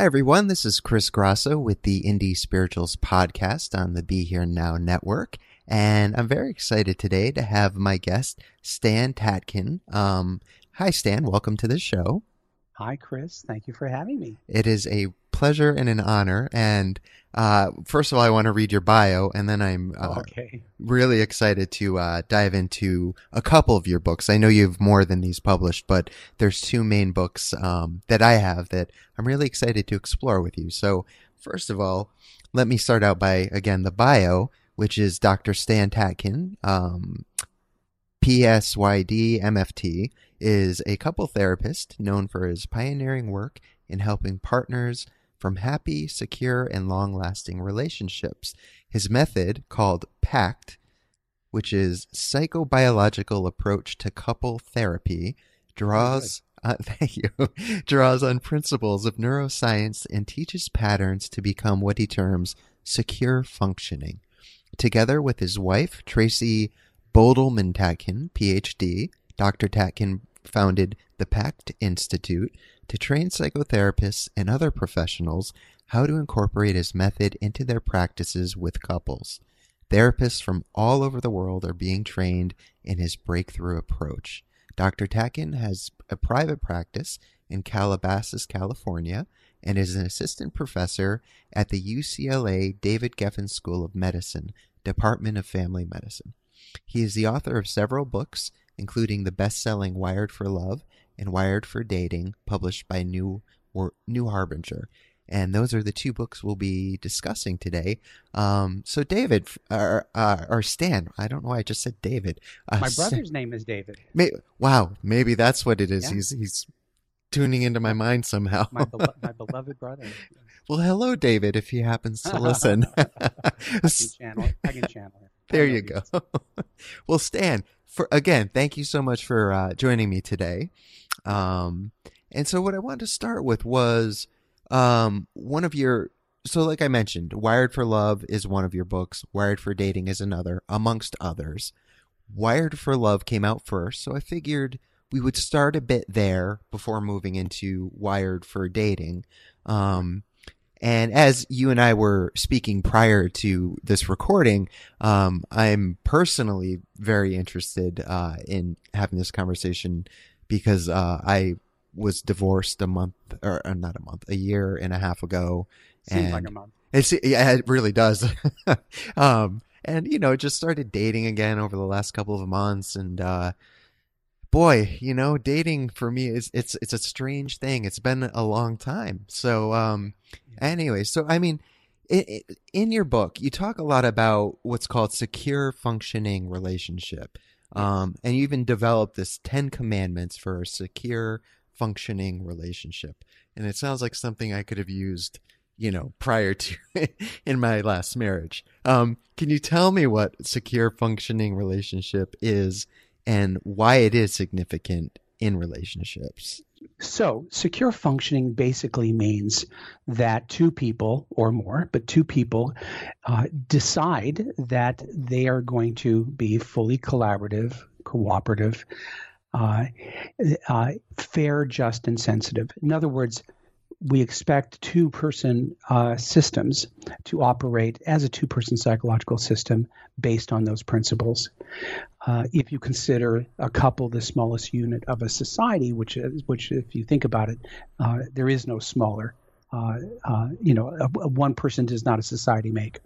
Hi, everyone. This is Chris Grosso with the Indie Spirituals podcast on the Be Here Now network. And I'm very excited today to have my guest, Stan Tatkin. Um, hi, Stan. Welcome to the show. Hi, Chris. Thank you for having me. It is a pleasure and an honor. And uh, first of all, I want to read your bio, and then I'm uh, okay. really excited to uh, dive into a couple of your books. I know you have more than these published, but there's two main books um, that I have that I'm really excited to explore with you. So, first of all, let me start out by again the bio, which is Dr. Stan Tatkin. Um, PSYD MFT is a couple therapist known for his pioneering work in helping partners from happy, secure, and long lasting relationships. His method, called PACT, which is psychobiological approach to couple therapy, draws uh, thank you draws on principles of neuroscience and teaches patterns to become what he terms secure functioning. Together with his wife Tracy Boldemann Tatkin, PhD, Dr. Tatkin founded the PACT Institute to train psychotherapists and other professionals how to incorporate his method into their practices with couples. Therapists from all over the world are being trained in his breakthrough approach. Dr. Tatkin has a private practice in Calabasas, California, and is an assistant professor at the UCLA David Geffen School of Medicine, Department of Family Medicine. He is the author of several books, including the best selling Wired for Love and Wired for Dating, published by New, New Harbinger. And those are the two books we'll be discussing today. Um, so, David, or, uh, or Stan, I don't know why I just said David. Uh, my brother's Stan, name is David. May, wow, maybe that's what it is. Yeah. He's he's tuning into my mind somehow. my, belo- my beloved brother. well, hello, David, if he happens to listen. I can channel. I can channel. There you go. well, Stan, for again, thank you so much for uh, joining me today. Um, and so what I wanted to start with was um, one of your so like I mentioned, Wired for Love is one of your books, Wired for Dating is another, amongst others. Wired for Love came out first, so I figured we would start a bit there before moving into Wired for Dating. Um, and as you and I were speaking prior to this recording, um, I'm personally very interested uh, in having this conversation because uh, I was divorced a month or uh, not a month, a year and a half ago. Seems and like a month. It's, yeah, it really does. um, and you know, just started dating again over the last couple of months, and uh, boy, you know, dating for me is it's it's a strange thing. It's been a long time. So, um, anyway, so I mean, it, it, in your book, you talk a lot about what's called secure functioning relationship. Um, and you even developed this 10 commandments for a secure functioning relationship. And it sounds like something I could have used, you know, prior to in my last marriage. Um, can you tell me what secure functioning relationship is and why it is significant in relationships? So, secure functioning basically means that two people or more, but two people uh, decide that they are going to be fully collaborative, cooperative, uh, uh, fair, just, and sensitive. In other words, we expect two person uh, systems to operate as a two person psychological system based on those principles. Uh, if you consider a couple the smallest unit of a society, which is, which if you think about it, uh, there is no smaller. Uh, uh, you know, a, a one person does not a society make.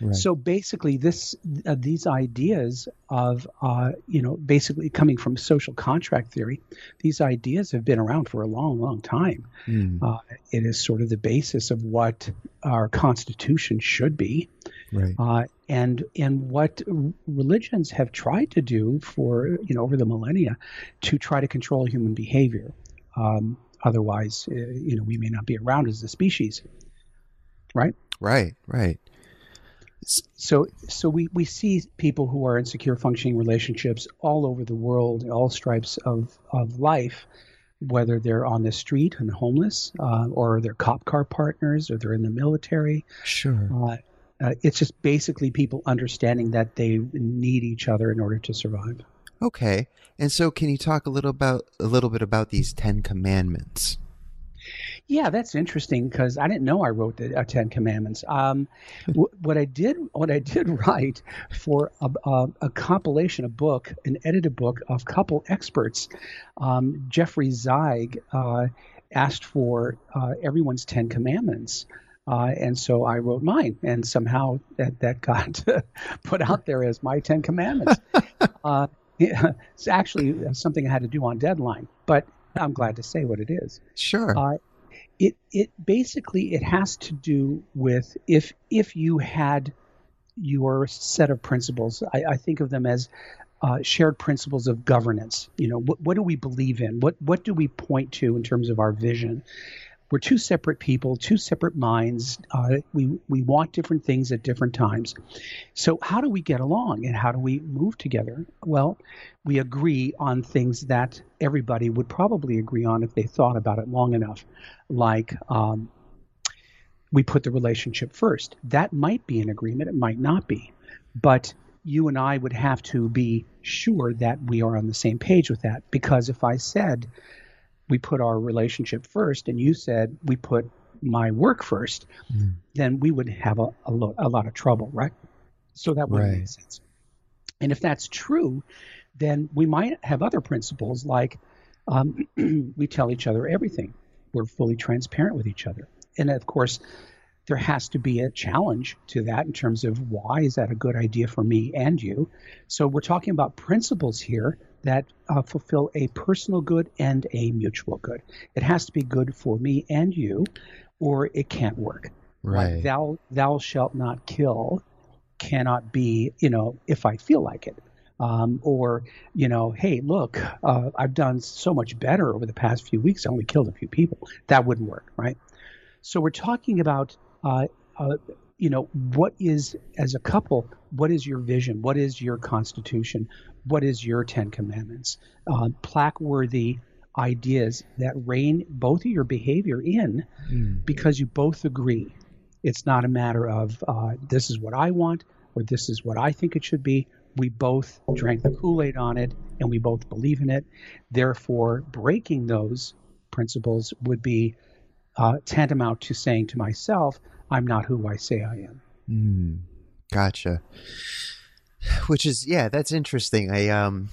Right. So basically, this uh, these ideas of uh, you know basically coming from social contract theory, these ideas have been around for a long, long time. Mm. Uh, it is sort of the basis of what our constitution should be, right. Uh, and and what religions have tried to do for you know over the millennia to try to control human behavior. Um, otherwise, uh, you know, we may not be around as a species. Right. Right. Right. So, so we, we see people who are in secure functioning relationships all over the world, all stripes of, of life, whether they're on the street and homeless, uh, or they're cop car partners, or they're in the military. Sure. Uh, uh, it's just basically people understanding that they need each other in order to survive. Okay, and so can you talk a little about a little bit about these Ten Commandments? Yeah, that's interesting because I didn't know I wrote the uh, Ten Commandments. Um, w- what I did, what I did write for a, a, a, compilation, a book, an edited book of couple experts. Um, Jeffrey Zeig uh, asked for uh, everyone's Ten Commandments. Uh, and so I wrote mine, and somehow that, that got put out there as my Ten Commandments. uh, it's actually something I had to do on deadline, but I'm glad to say what it is. Sure. Uh, it it basically it has to do with if if you had your set of principles, I, I think of them as uh, shared principles of governance. You know, what, what do we believe in? What what do we point to in terms of our vision? We're two separate people, two separate minds. Uh, we we want different things at different times. So how do we get along and how do we move together? Well, we agree on things that everybody would probably agree on if they thought about it long enough, like. Um, we put the relationship first. That might be an agreement. It might not be. But you and I would have to be sure that we are on the same page with that. Because if I said, we put our relationship first and you said we put my work first, mm. then we would have a, a, lo- a, lot of trouble, right? So that would right. make sense. And if that's true, then we might have other principles like um, we tell each other everything. We're fully transparent with each other. And of course, there has to be a challenge to that in terms of why is that a good idea for me and you. So we're talking about principles here that uh, fulfill a personal good and a mutual good. It has to be good for me and you, or it can't work. Right. Like thou thou shalt not kill cannot be, you know, if I feel like it. Um, or, you know, hey, look, uh, I've done so much better over the past few weeks. I only killed a few people. That wouldn't work, right? So we're talking about uh, uh, you know, what is, as a couple, what is your vision? What is your constitution? What is your Ten Commandments? Uh, plaque worthy ideas that rein both of your behavior in mm. because you both agree. It's not a matter of uh, this is what I want or this is what I think it should be. We both drank the Kool Aid on it and we both believe in it. Therefore, breaking those principles would be uh, tantamount to saying to myself, I'm not who I say I am. Mm, gotcha. Which is yeah, that's interesting. I um,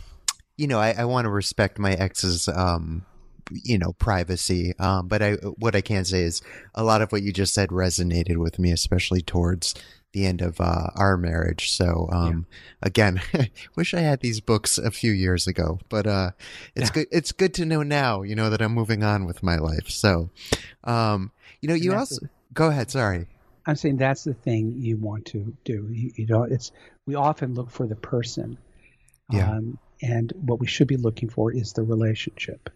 you know, I, I want to respect my ex's um, you know, privacy. Um, but I what I can say is a lot of what you just said resonated with me, especially towards the end of uh, our marriage. So um, yeah. again, wish I had these books a few years ago, but uh, it's yeah. good. It's good to know now. You know that I'm moving on with my life. So, um, you know, you also go ahead. Sorry. I'm saying that's the thing you want to do. You, you know, it's we often look for the person, yeah. Um, and what we should be looking for is the relationship.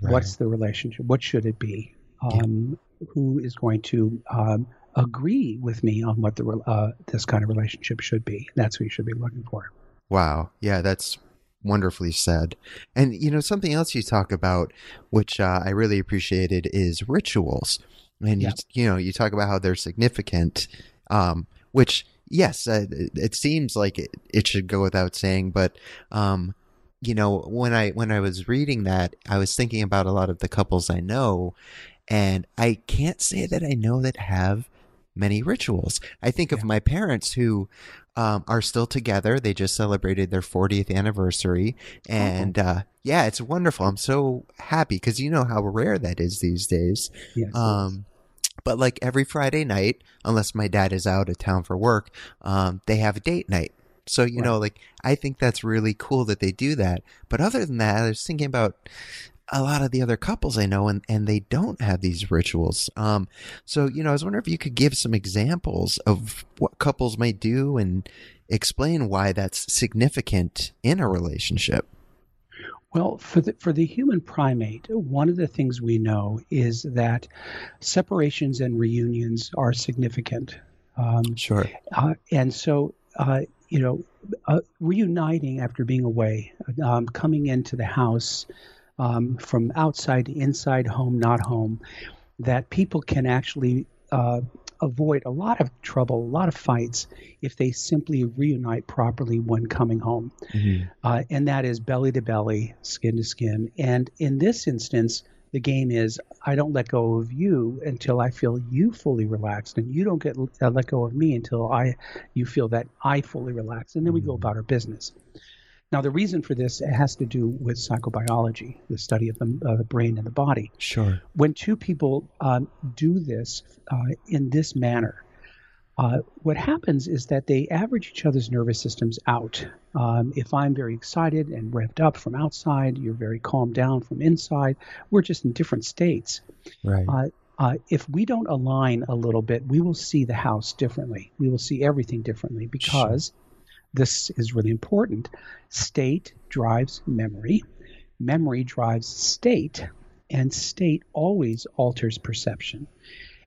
Right. What's the relationship? What should it be? Um, yeah. Who is going to um, agree with me on what the uh, this kind of relationship should be? That's what you should be looking for. Wow. Yeah, that's wonderfully said. And you know, something else you talk about, which uh, I really appreciated, is rituals. And you, you know, you talk about how they're significant, um, which yes, uh, it, it, seems like it, it, should go without saying, but um, you know, when I when I was reading that, I was thinking about a lot of the couples I know, and I can't say that I know that have many rituals. I think yeah. of my parents who um, are still together. They just celebrated their 40th anniversary. And oh. uh, yeah, it's wonderful. I'm so happy because you know how rare that is these days. Yes, um, but like every Friday night, unless my dad is out of town for work, um, they have a date night. So, you right. know, like, I think that's really cool that they do that. But other than that, I was thinking about a lot of the other couples I know, and, and they don't have these rituals. Um, so, you know, I was wondering if you could give some examples of what couples might do and explain why that's significant in a relationship. Well, for the, for the human primate, one of the things we know is that separations and reunions are significant. Um, sure. Uh, and so, uh, you know, uh, reuniting after being away, um, coming into the house um, from outside inside, home, not home, that people can actually uh, avoid a lot of trouble, a lot of fights, if they simply reunite properly when coming home. Mm-hmm. Uh, and that is belly to belly, skin to skin. And in this instance, the game is I don't let go of you until I feel you fully relaxed, and you don't get uh, let go of me until I you feel that I fully relaxed, and then we go mm-hmm. about our business. Now, the reason for this has to do with psychobiology, the study of the, uh, the brain and the body. Sure. When two people um, do this uh, in this manner, uh, what happens is that they average each other's nervous systems out. Um, if I'm very excited and revved up from outside, you're very calmed down from inside. We're just in different states. Right. Uh, uh, if we don't align a little bit, we will see the house differently. We will see everything differently because this is really important. State drives memory, memory drives state, and state always alters perception.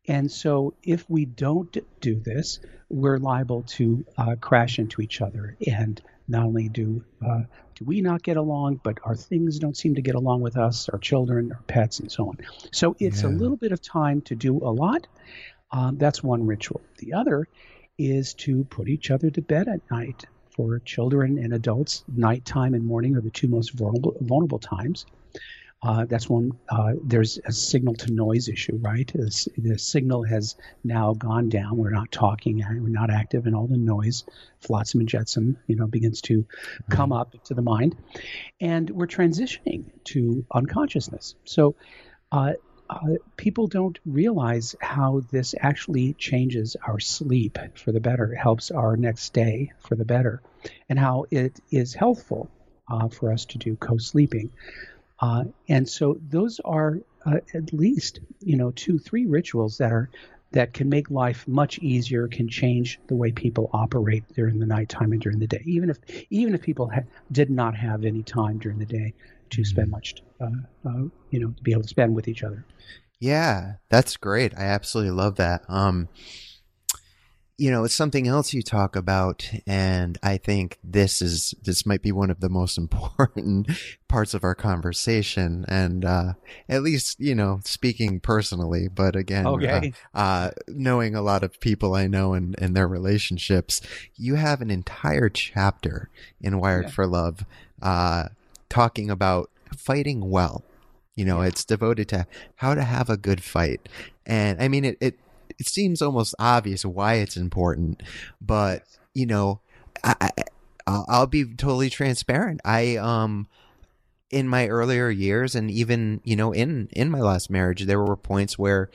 And so, if we don't do this, we're liable to uh, crash into each other. And not only do uh, do we not get along, but our things don't seem to get along with us, our children, our pets, and so on. So it's yeah. a little bit of time to do a lot. Um, that's one ritual. The other is to put each other to bed at night for children and adults, nighttime and morning are the two most vulnerable, vulnerable times. Uh, that's when uh, there's a signal to noise issue, right? The, the, signal has now gone down. We're not talking, uh, we're not active, and all the noise, flotsam and jetsam, you know, begins to mm-hmm. come up to the mind, and we're transitioning to unconsciousness. So, uh, uh, people don't realize how this actually changes our sleep for the better. Helps our next day for the better, and how it is healthful uh, for us to do co-sleeping. Uh, and so those are uh, at least you know two, three rituals that are that can make life much easier, can change the way people operate during the nighttime and during the day. Even if even if people ha- did not have any time during the day to spend much, uh, uh, you know, to be able to spend with each other. Yeah, that's great. I absolutely love that. Um, you know, it's something else you talk about, and I think this is this might be one of the most important parts of our conversation. And uh, at least, you know, speaking personally, but again, okay. uh, uh, knowing a lot of people I know and, and their relationships, you have an entire chapter in Wired yeah. for Love uh, talking about fighting well. You know, it's devoted to how to have a good fight. And I mean, it, it, it seems almost obvious why it's important, but you know, I, I I'll be totally transparent. I, um, in my earlier years and even, you know, in, in my last marriage, there were points where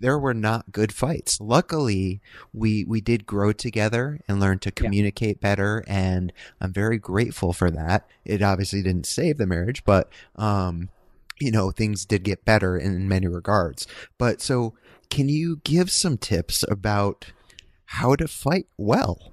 there were not good fights. Luckily, we we did grow together and learn to communicate yeah. better, and I'm very grateful for that. It obviously didn't save the marriage, but um, you know, things did get better in many regards. But so, can you give some tips about how to fight well?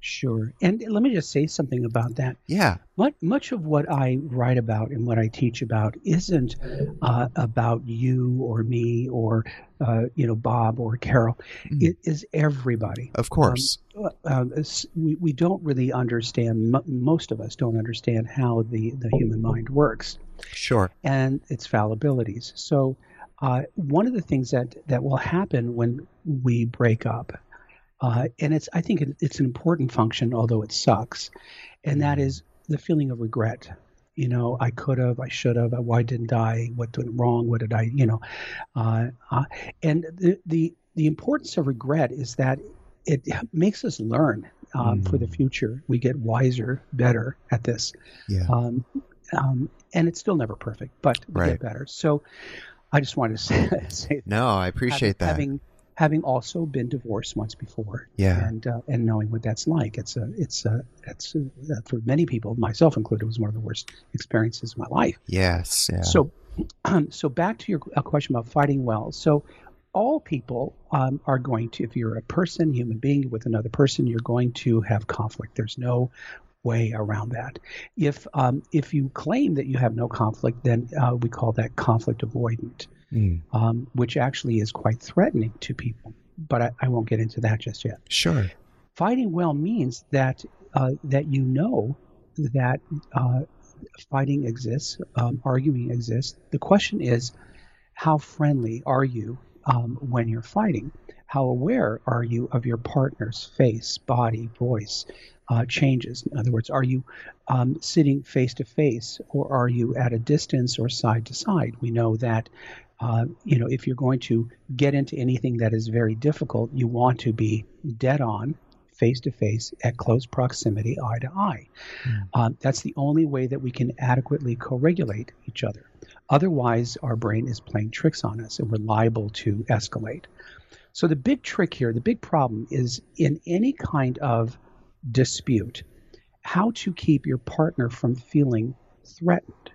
Sure. And let me just say something about that. Yeah. Much, much of what I write about and what I teach about isn't uh, about you or me or, uh, you know, Bob or Carol. Mm. It is everybody. Of course. Um, uh, we, we don't really understand, m- most of us don't understand how the, the human mind works. Sure. And its fallibilities. So, uh, one of the things that, that will happen when we break up uh, and it's I think it's an important function, although it sucks, and that is the feeling of regret. You know, I could have, I should have, why didn't I, what went wrong, what did I, you know, uh, uh, and the, the the importance of regret is that it makes us learn um, mm. for the mm. future. We get wiser, better at this. Yeah. Um, um, and it's still never perfect, but we right. get better. So I just wanted to say, say no, I appreciate having, that. Having having also been divorced once before, yeah, and uh, and knowing what that's like, it's a it's a it's a, for many people, myself included, was one of the worst experiences of my life. Yes. Yeah. So, um, so back to your question about fighting well. So all people um, are going to, if you're a person, human being with another person, you're going to have conflict. There's no way around that. If um, if you claim that you have no conflict, then uh, we call that conflict avoidant, mm. um, which actually is quite threatening to people. But I, I, won't get into that just yet. Sure. Fighting well means that uh, that you know that uh, fighting exists, um, arguing exists. The question is, how friendly are you um, when you're fighting? How aware are you of your partner's face, body, voice uh, changes? In other words, are you um, sitting face to face or are you at a distance or side to side? We know that. Uh, you know, if you're going to get into anything that is very difficult, you want to be dead on, face to face, at close proximity, eye to eye. Mm. Um, that's the only way that we can adequately co regulate each other. Otherwise, our brain is playing tricks on us and we're liable to escalate. So, the big trick here, the big problem is in any kind of dispute, how to keep your partner from feeling threatened.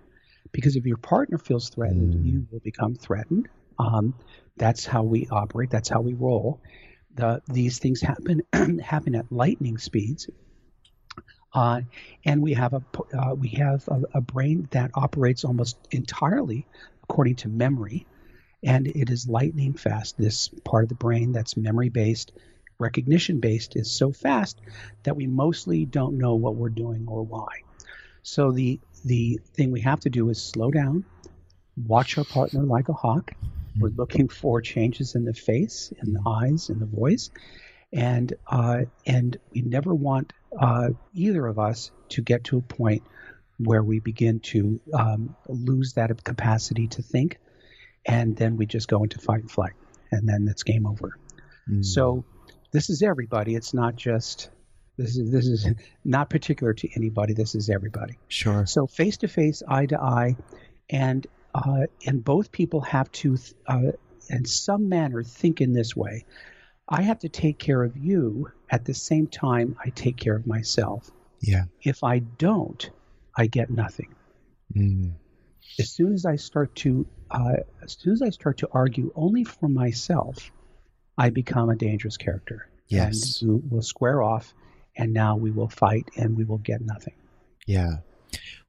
Because if your partner feels threatened, mm. you will become threatened. Um, that's how we operate. That's how we roll. The, these things happen happen at lightning speeds. Uh, and we have a uh, we have a, a, brain that operates almost entirely according to memory, and it is lightning fast. This part of the brain that's memory based, recognition based, is so fast that we mostly don't know what we're doing or why. So the the thing we have to do is slow down, watch our partner like a hawk. We're looking for changes in the face, in the eyes, in the voice, and uh, and we never want uh, either of us to get to a point where we begin to um, lose that capacity to think, and then we just go into fight and flight, and then it's game over. Mm. So this is everybody. It's not just this is this is not particular to anybody. This is everybody. Sure. So face to face, eye to eye, and uh, and both people have to, uh, in some manner, think in this way. I have to take care of you at the same time I take care of myself. Yeah. If I don't, I get nothing. Mm. As soon as I start to, uh, as soon as I start to argue only for myself, I become a dangerous character. Yes. And we'll square off, and now we will fight, and we will get nothing. Yeah.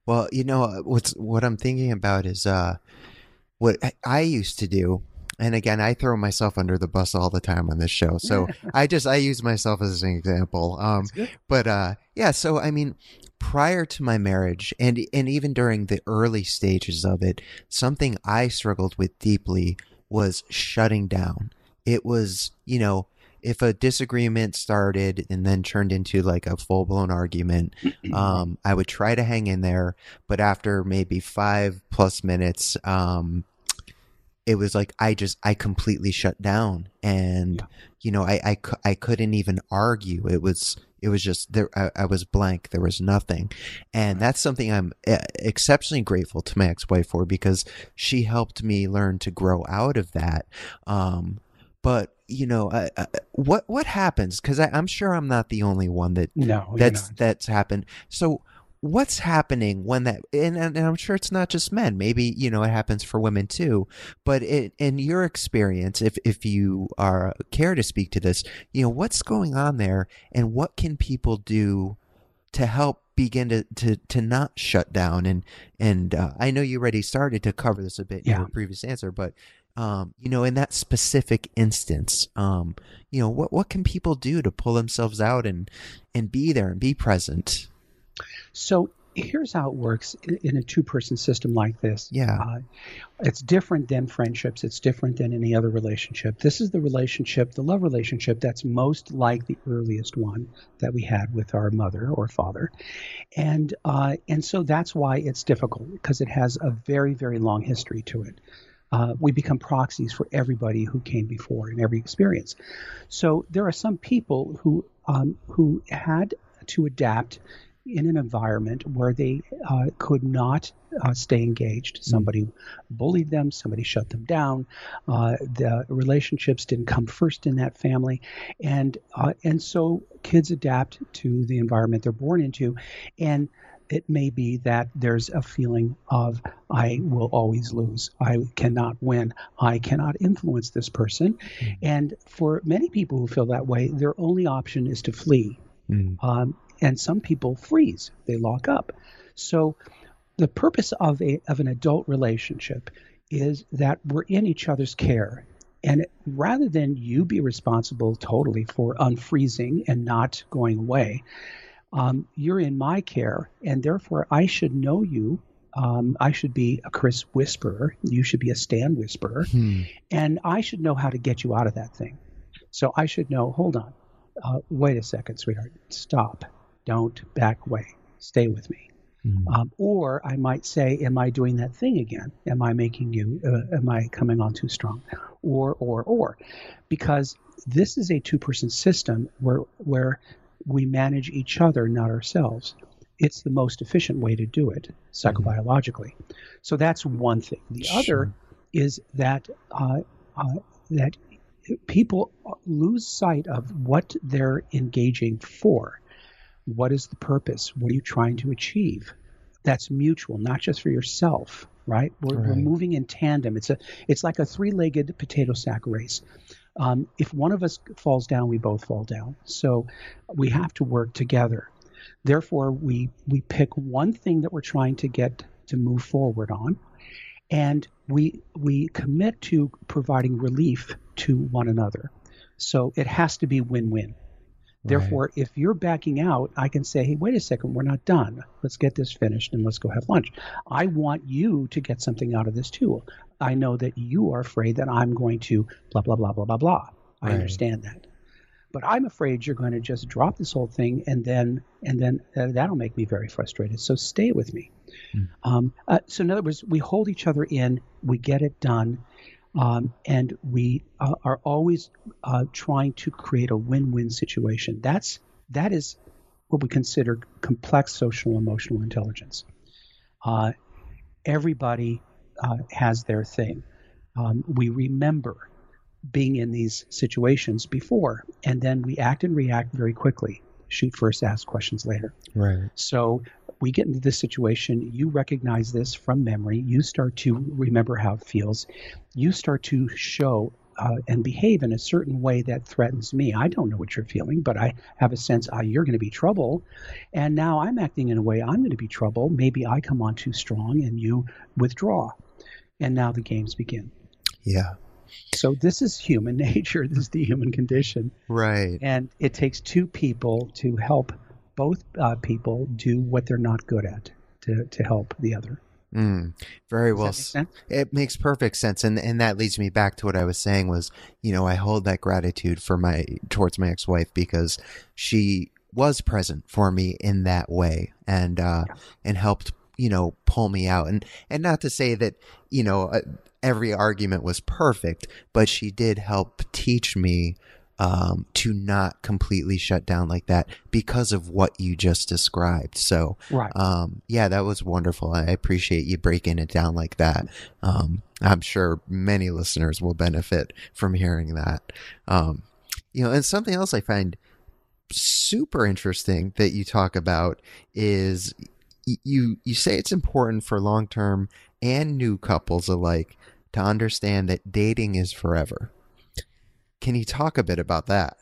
Well, you know what's what I'm thinking about is uh, what I used to do and again i throw myself under the bus all the time on this show so i just i use myself as an example um but uh yeah so i mean prior to my marriage and and even during the early stages of it something i struggled with deeply was shutting down it was you know if a disagreement started and then turned into like a full blown argument, um, I would try to hang in there. But after maybe five plus minutes, um, it was like I just I completely shut down. And yeah. you know I, I I couldn't even argue. It was it was just there I, I was blank. There was nothing. And that's something I'm eh, exceptionally grateful to my ex-wife for because she helped me learn to grow out of that. Um but you know uh, uh, what what happens? Because i'm sure i'm not the only one that no that's that's happened. So what's happening when that and, and, i'm sure it's not just men. Maybe you know it happens for women too. But it, in your experience if if you are care to speak to this you know what's going on there and what can people do to help begin to to, to not shut down? And and uh, i know you already started to cover this a bit in yeah. your previous answer but um, you know, in that specific instance, um, you know, what what can people do to pull themselves out and and be there and be present? So here's how it works in, a two-person system like this. Yeah. Uh, it's different than friendships. It's different than any other relationship. This is the relationship, the love relationship, that's most like the earliest one that we had with our mother or father, and uh, and so that's why it's difficult because it has a very very long history to it. Uh, we become proxies for everybody who came before in every experience. So there are some people who um, who had to adapt in an environment where they uh, could not uh, stay engaged. Somebody bullied them, somebody shut them down. Uh, the relationships didn't come first in that family, and uh, and so kids adapt to the environment they're born into, and it may be that there's a feeling of I will always lose. I cannot win. I cannot influence this person. Mm-hmm. And for many people who feel that way, their only option is to flee. Mm-hmm. Um, and some people freeze, they lock up. So the purpose of a of an adult relationship is that we're in each other's care. And rather than you be responsible totally for unfreezing and not going away, um, you're in my care, and therefore I should know you. Um, I should be a Chris whisperer. You should be a Stan whisperer, hmm. and I should know how to get you out of that thing. So I should know. Hold on, uh, wait a second, sweetheart. Stop. Don't back away. Stay with me. Mm-hmm. Um, or I might say, Am I doing that thing again? Am I making you, uh, am I coming on too strong? Or, or, or. Because this is a two person system where, where we manage each other, not ourselves. It's the most efficient way to do it psychobiologically. Mm-hmm. So that's one thing. The sure. other is that uh, uh, that people lose sight of what they're engaging for. What is the purpose? What are you trying to achieve? That's mutual, not just for yourself, right? We're, right. we're moving in tandem. It's a it's like a three-legged potato sack race. Um, if one of us falls down, we both fall down. So we have to work together. Therefore, we we pick one thing that we're trying to get to move forward on, and we we commit to providing relief to one another. So it has to be win-win. Therefore, right. if you're backing out, I can say, hey, wait a second, we're not done. Let's get this finished and let's go have lunch. I want you to get something out of this too. I know that you are afraid that I'm going to blah, blah, blah, blah, blah, blah. I understand that. But I'm afraid you're going to just drop this whole thing and then and then uh, that'll make me very frustrated. So stay with me. Mm. Um, uh, so in other words, we hold each other in, we get it done, um, and we uh, are always uh, trying to create a win-win situation. That's that is what we consider complex social emotional intelligence. Uh, everybody uh, has their thing. Um, we remember being in these situations before, and then we act and react very quickly. Shoot first, ask questions later. Right. So we get into this situation, you recognize this from memory, you start to remember how it feels, you start to show uh, and behave in a certain way that threatens me. I don't know what you're feeling, but I have a sense uh, you're going to be trouble. And now I'm acting in a way I'm going to be trouble. Maybe I come on too strong and you withdraw. And now the games begin. Yeah. So this is human nature. This is the human condition. Right. And it takes two people to help both uh, people do what they're not good at to, to help the other. Mm, very well. Make it makes perfect sense, and and that leads me back to what I was saying was, you know, I hold that gratitude for my towards my ex wife because she was present for me in that way, and uh, yeah. and helped you know pull me out, and and not to say that you know uh, every argument was perfect, but she did help teach me um, to not completely shut down like that because of what you just described. So, right. um, yeah, that was wonderful. I appreciate you breaking it down like that. Um, I'm sure many listeners will benefit from hearing that. Um, you know, and something else I find super interesting that you talk about is you you say it's important for long term and new couples alike to understand that dating is forever. Can you talk a bit about that?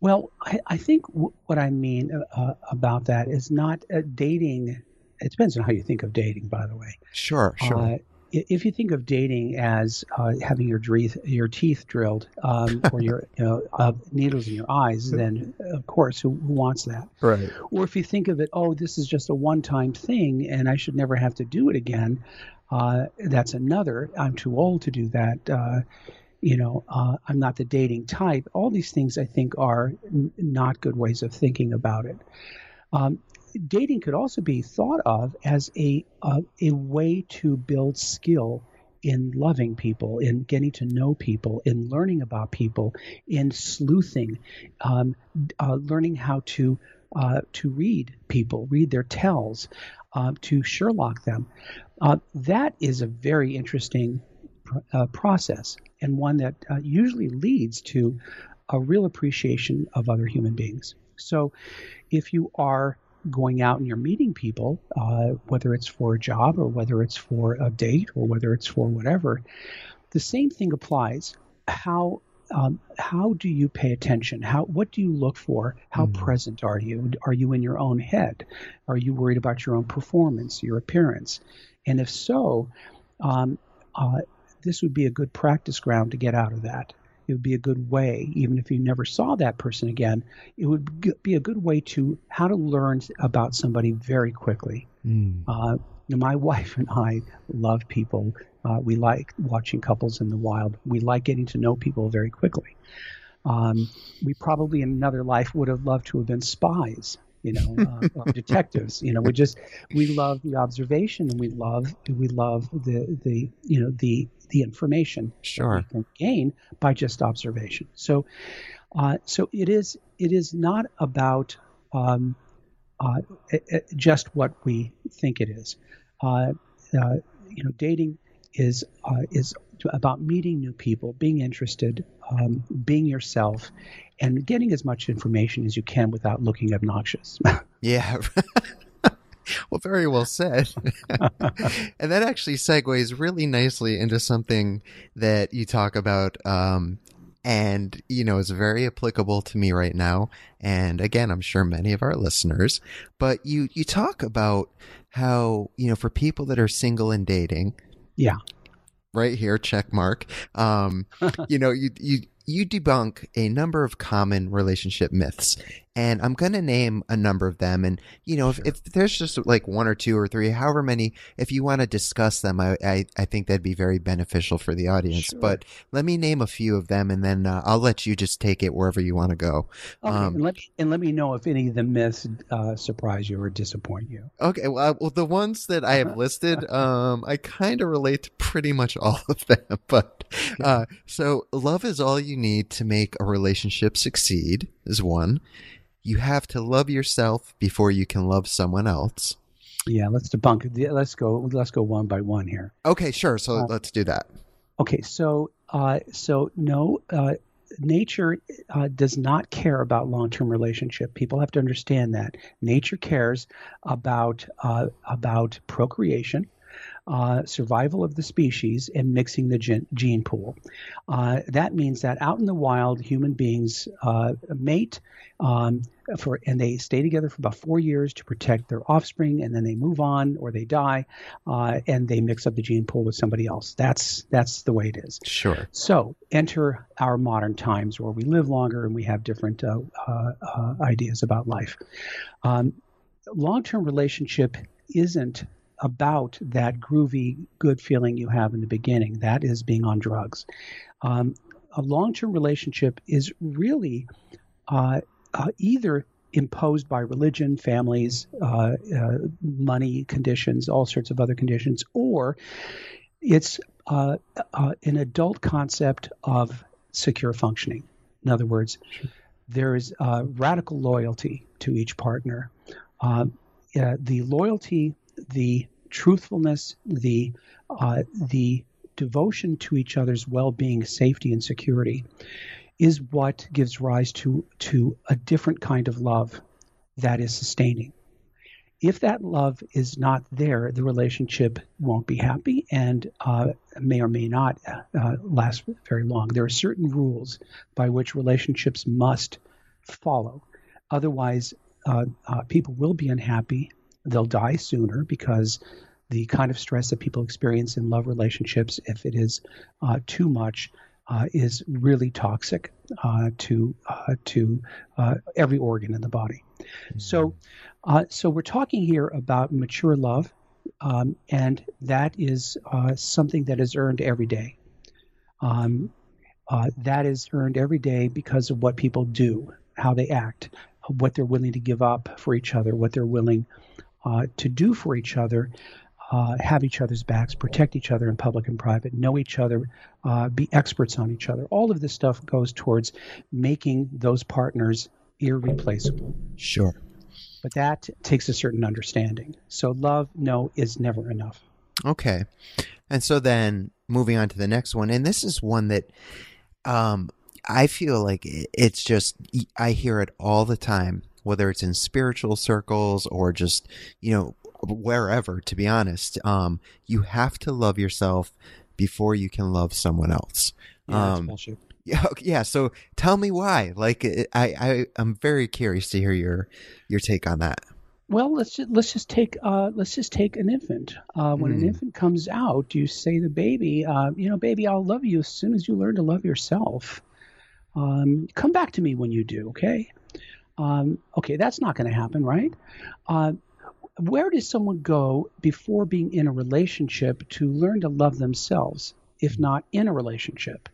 Well, I, I think w- what I mean uh, uh, about that is not uh, dating. It depends on how you think of dating, by the way. Sure, sure. Uh, if you think of dating as uh, having your, your teeth drilled um, or your you know, uh, needles in your eyes, then of course, who, who, wants that? Right. Or if you think of it, oh, this is just a one-time thing, and I should never have to do it again. Uh, that's another. I'm too old to do that. You know, uh, I'm not the dating type. All these things I think are n- not good ways of thinking about it. Um, dating could also be thought of as a uh, a way to build skill in loving people, in getting to know people, in learning about people, in sleuthing, um, uh, learning how to uh, to read people, read their tells, uh, to Sherlock them. Uh, that is a very interesting pr- uh, process and one that uh, usually leads to a real appreciation of other human beings. So, if you are going out and you're meeting people, uh, whether it's for a job or whether it's for a date or whether it's for whatever, the same thing applies. How um, how do you pay attention? How what do you look for? How mm. present are you? Are you in your own head? Are you worried about your own performance, your appearance? And if so, um, uh, this would be a good practice ground to get out of that it would be a good way, even if you never saw that person again, it would be a good way to how to learn about somebody very quickly. Mm. Uh, my wife and I love people. Uh, we like watching couples in the wild. We like getting to know people very quickly. Um, we probably in another life would have loved to have been spies you know, uh, detectives. You know, we just we love the observation and we love we love the the you know the the information sure. we can gain by just observation. So, uh, so it is it is not about um, uh, it, it, just what we think it is. Uh, uh you know, dating is uh, is about meeting new people, being interested, um, being yourself, and getting as much information as you can without looking obnoxious. yeah. well, very well said. and that actually segues really nicely into something that you talk about, um, and you know is very applicable to me right now. And again, I'm sure many of our listeners. But you you talk about how you know for people that are single and dating, yeah, right here, check mark. Um, you know, you you you debunk a number of common relationship myths and I'm going to name a number of them. And, you know, sure. if, if, there's just like one or two or three, however many, if you want to discuss them, I, I, I, think that'd be very beneficial for the audience. Sure. But let me name a few of them and then uh, I'll let you just take it wherever you want to go. Okay. Um, and, let me, and let me know if any of the myths uh, surprise you or disappoint you. Okay. Well, well the ones that I have listed, um, I kind of relate to pretty much all of them. But uh, so love is all you need to make a relationship succeed is one you have to love yourself before you can love someone else. Yeah, let's debunk. Let's go. Let's go one by one here. Okay, sure. So uh, let's do that. Okay, so uh, so no, uh, nature uh, does not care about long-term relationship. People have to understand that nature cares about uh, about procreation uh, survival of the species and mixing the gen- gene pool. Uh, that means that out in the wild, human beings uh, mate um, for, and they stay together for about four years to protect their offspring, and then they move on or they die, uh, and they mix up the gene pool with somebody else. That's that's the way it is. Sure. So enter our modern times where we live longer and we have different uh, uh, ideas about life. Um, long-term relationship isn't about that groovy, good feeling you have in the beginning. That is being on drugs. Um, a long term relationship is really uh, uh, either imposed by religion, families, uh, uh money conditions, all sorts of other conditions, or it's uh, uh, an adult concept of secure functioning. In other words, there is radical loyalty to each partner. the loyalty the truthfulness, the uh, the devotion to each other's well-being, safety, and security is what gives rise to to a different kind of love that is sustaining. If that love is not there, the relationship won't be happy and uh, may or may not uh, last very long. There are certain rules by which relationships must follow. Otherwise, uh, uh people will be unhappy they'll die sooner because the kind of stress that people experience in love relationships, if it is uh, too much, uh, is really toxic uh, to uh, to uh, every organ in the body. Mm-hmm. So, uh, so we're talking here about mature love, um, and that is something that is earned every day. Um, that is earned every day because of what people do, how they act, what they're willing to give up for each other, what they're willing to do for each other uh, have each other's backs, protect each other in public and private, know each other, uh, be experts on each other. All of this stuff goes towards making those partners irreplaceable. Sure. But that takes a certain understanding. So love, no, is never enough. Okay. And so then moving on to the next one, and this is one that um, I feel like it's just, I hear it all the time whether it's in spiritual circles or just you know wherever, to be honest. Um, you have to love yourself before you can love someone else. Yeah, um. Yeah, yeah. So tell me why. Like, I, I, I'm very curious to hear your, your take on that. Well, let's just, let's just take uh, let's just take an infant. Uh, when mm. an hmm. infant comes out, you say to the baby, uh, you know, baby, I'll love you as soon as you learn to love yourself. Um, come back to me when you do, okay? Um, okay, that's not going to happen, right? Uh, where does someone go before being in a relationship to learn to love themselves, if not in a relationship?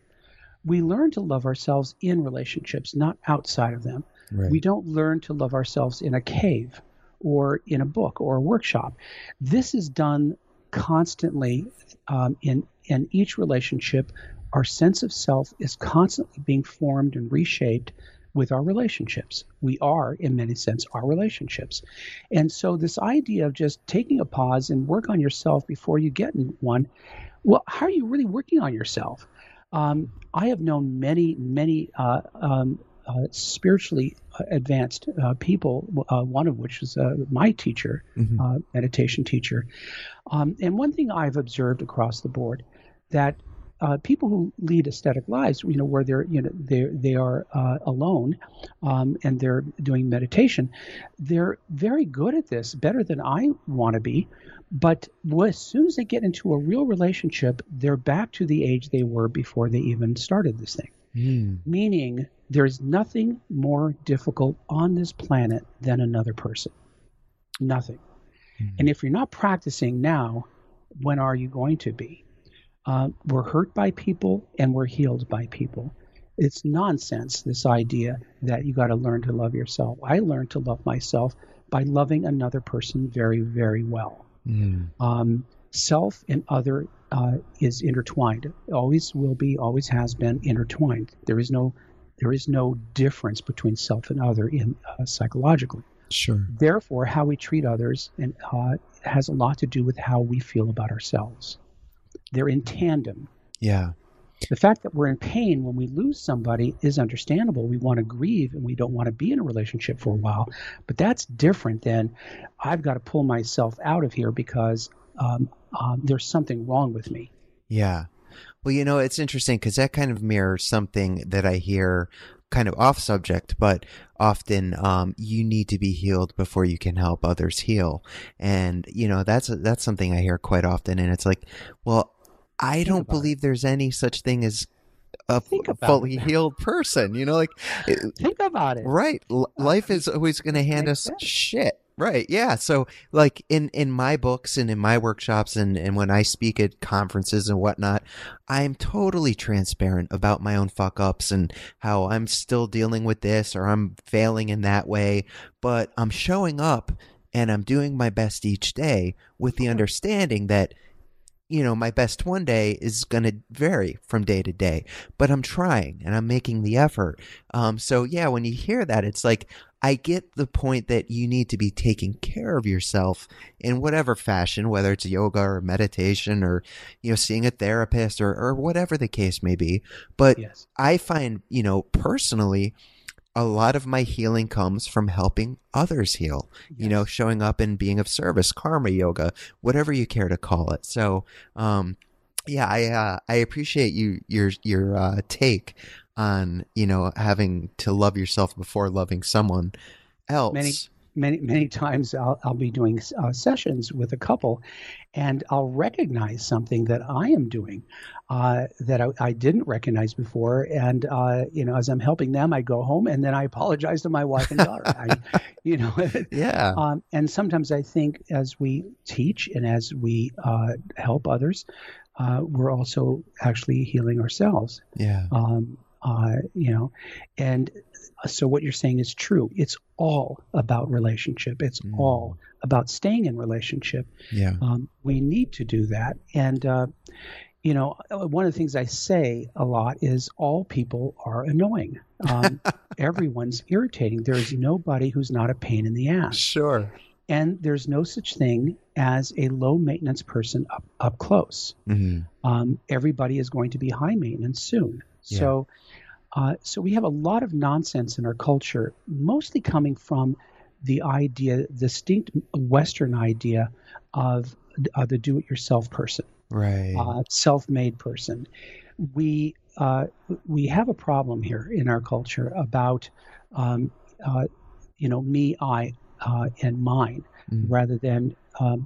We learn to love ourselves in relationships, not outside of them. Right. We don't learn to love ourselves in a cave or in a book or a workshop. This is done constantly um, in in each relationship. Our sense of self is constantly being formed and reshaped with our relationships. We are, in many sense, our relationships. And so, this idea of just taking a pause and work on yourself before you get in one, well, how are you really working on yourself? Um, I have known many, many uh, um, uh, spiritually advanced uh, people, uh, one of which is uh, my teacher, mm-hmm. Uh, meditation teacher. Um, and one thing I've observed across the board that uh, people who lead aesthetic lives, you know, where they're, you know, they they are uh, alone, um, and they're doing meditation, they're very good at this, better than I want to be. But as soon as they get into a real relationship, they're back to the age they were before they even started this thing. Mm. Meaning, there's nothing more difficult on this planet than another person. Nothing. Mm. And if you're not practicing now, when are you going to be? Uh, we're hurt by people and we're healed by people. It's nonsense, this idea that you got to learn to love yourself. I learned to love myself by loving another person very, very well. Mm. Um, self and other uh, is intertwined. Always will be, always has been intertwined. There is no, there is no difference between self and other in uh, psychologically. Sure. Therefore, how we treat others and uh, has a lot to do with how we feel about ourselves. They're in tandem. Yeah. The fact that we're in pain when we lose somebody is understandable. We want to grieve and we don't want to be in a relationship for a while. But that's different than I've got to pull myself out of here because um, um, there's something wrong with me. Yeah. Well, you know, it's interesting because that kind of mirrors something that I hear kind of off subject, but often um, you need to be healed before you can help others heal. And, you know, that's, that's something I hear quite often. And it's like, well, I don't believe it. there's any such thing as a fully it. healed person. You know, like think about it. Right, L- life is always going to hand us sense. shit. Right. Yeah. So like in, in my books and in my workshops and, and when I speak at conferences and whatnot, I'm totally transparent about my own fuck ups and how I'm still dealing with this or I'm failing in that way. But I'm showing up and I'm doing my best each day with the understanding that you know, my best one day is going to vary from day to day, but I'm trying and I'm making the effort. Um, so yeah, when you hear that, it's like, I get the point that you need to be taking care of yourself in whatever fashion, whether it's yoga or meditation or, you know, seeing a therapist or, or whatever the case may be. But yes. I find, you know, personally, a lot of my healing comes from helping others heal, yes. you know, showing up and being of service, karma yoga, whatever you care to call it. So, um, yeah, I, uh, I appreciate you, your, your, uh, take on, you know, having to love yourself before loving someone else. Many, many many times I'll, I'll be doing uh, sessions with a couple, and I'll recognize something that I am doing uh, that I, I, didn't recognize before, and uh, you know, as I'm helping them, I go home and then I apologize to my wife and daughter. I, you know, yeah. Um, and sometimes I think as we teach and as we uh, help others, uh, we're also actually healing ourselves. Yeah. Um, uh, you know, and so what you're saying is true. It's all about relationship. It's mm. all about staying in relationship. Yeah. Um, we need to do that. And, uh, you know, one of the things I say a lot is all people are annoying. Um, everyone's irritating. There's nobody who's not a pain in the ass. Sure. And there's no such thing as a low maintenance person up, up close. Mm-hmm. Um, everybody is going to be high maintenance soon. Yeah. So, uh, so we have a lot of nonsense in our culture, mostly coming from the idea, distinct Western idea of uh, the do-it-yourself person, right? Uh, self-made person. We uh, we have a problem here in our culture about um, uh, you know me, I, uh, and mine, mm. rather than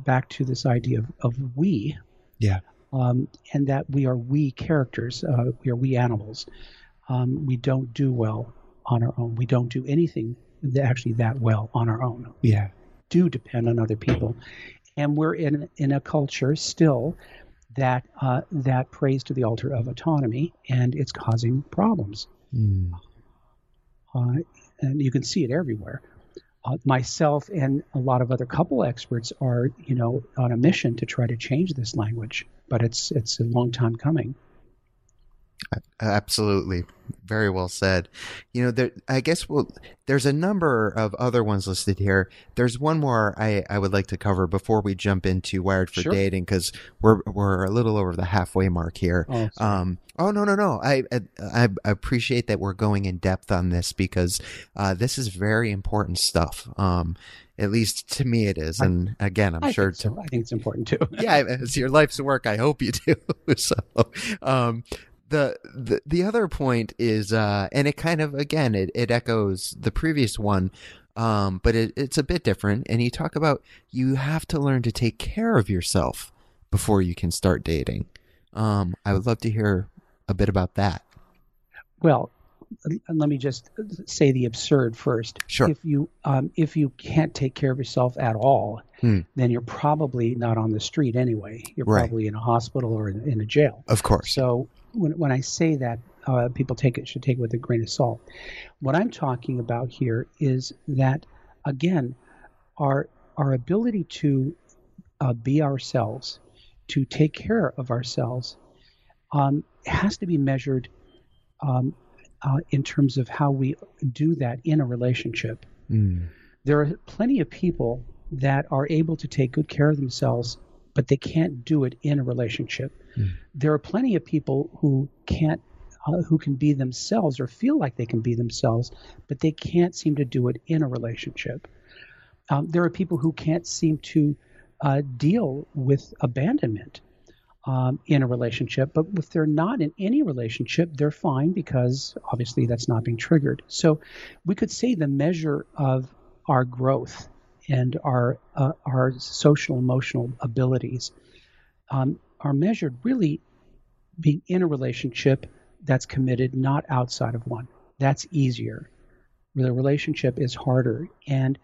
back to this idea of, of we. Yeah. Um, and that we are we characters, we are we animals um, we don't do well on our own. We don't do anything actually that well on our own. We yeah. do depend on other people, and we're in in a culture still that uh, that prays to the altar of autonomy, and it's causing problems. Mm. Uh, and you can see it everywhere. Uh, myself and a lot of other couple experts are, you know, on a mission to try to change this language, but it's it's a long time coming. Absolutely. Very well said. You know, there, I guess well, there's a number of other ones listed here. There's one more I, I would like to cover before we jump into Wired for sure. Dating because we're we're a little over the halfway mark here. Oh, um, oh no no no. I, I, I appreciate that we're going in depth on this because uh, this is very important stuff. Um, at least to me, it is. And again, I'm I sure. So. I think it's important too. yeah, it's your life's work. I hope you do. so, um, the, the the other point is uh and it kind of again it, it echoes the previous one um but it, it's a bit different and you talk about you have to learn to take care of yourself before you can start dating. Um i would love to hear a bit about that. Well let me just say the absurd first. Sure. If you um, if you can't take care of yourself at all, hmm. then you're probably not on the street anyway. You're right. probably in a hospital or in, in, a jail. Of course. So when when I say that, uh, people take it should take it with a grain of salt. What I'm talking about here is that again, our our ability to uh, be ourselves, to take care of ourselves, um, has to be measured um, uh, in terms of how we do that in a relationship. Mm. There are plenty of people that are able to take good care of themselves, but they can't do it in a relationship. Mm. There are plenty of people who can't, uh, who can be themselves or feel like they can be themselves, but they can't seem to do it in a relationship. Um, there are people who can't seem to uh, deal with abandonment um, in a relationship. But if they're not in any relationship, they're fine because obviously that's not being triggered. So we could say the measure of our growth and our uh, our social emotional abilities um, are measured really being in a relationship that's committed, not outside of one. That's easier. The relationship is harder. And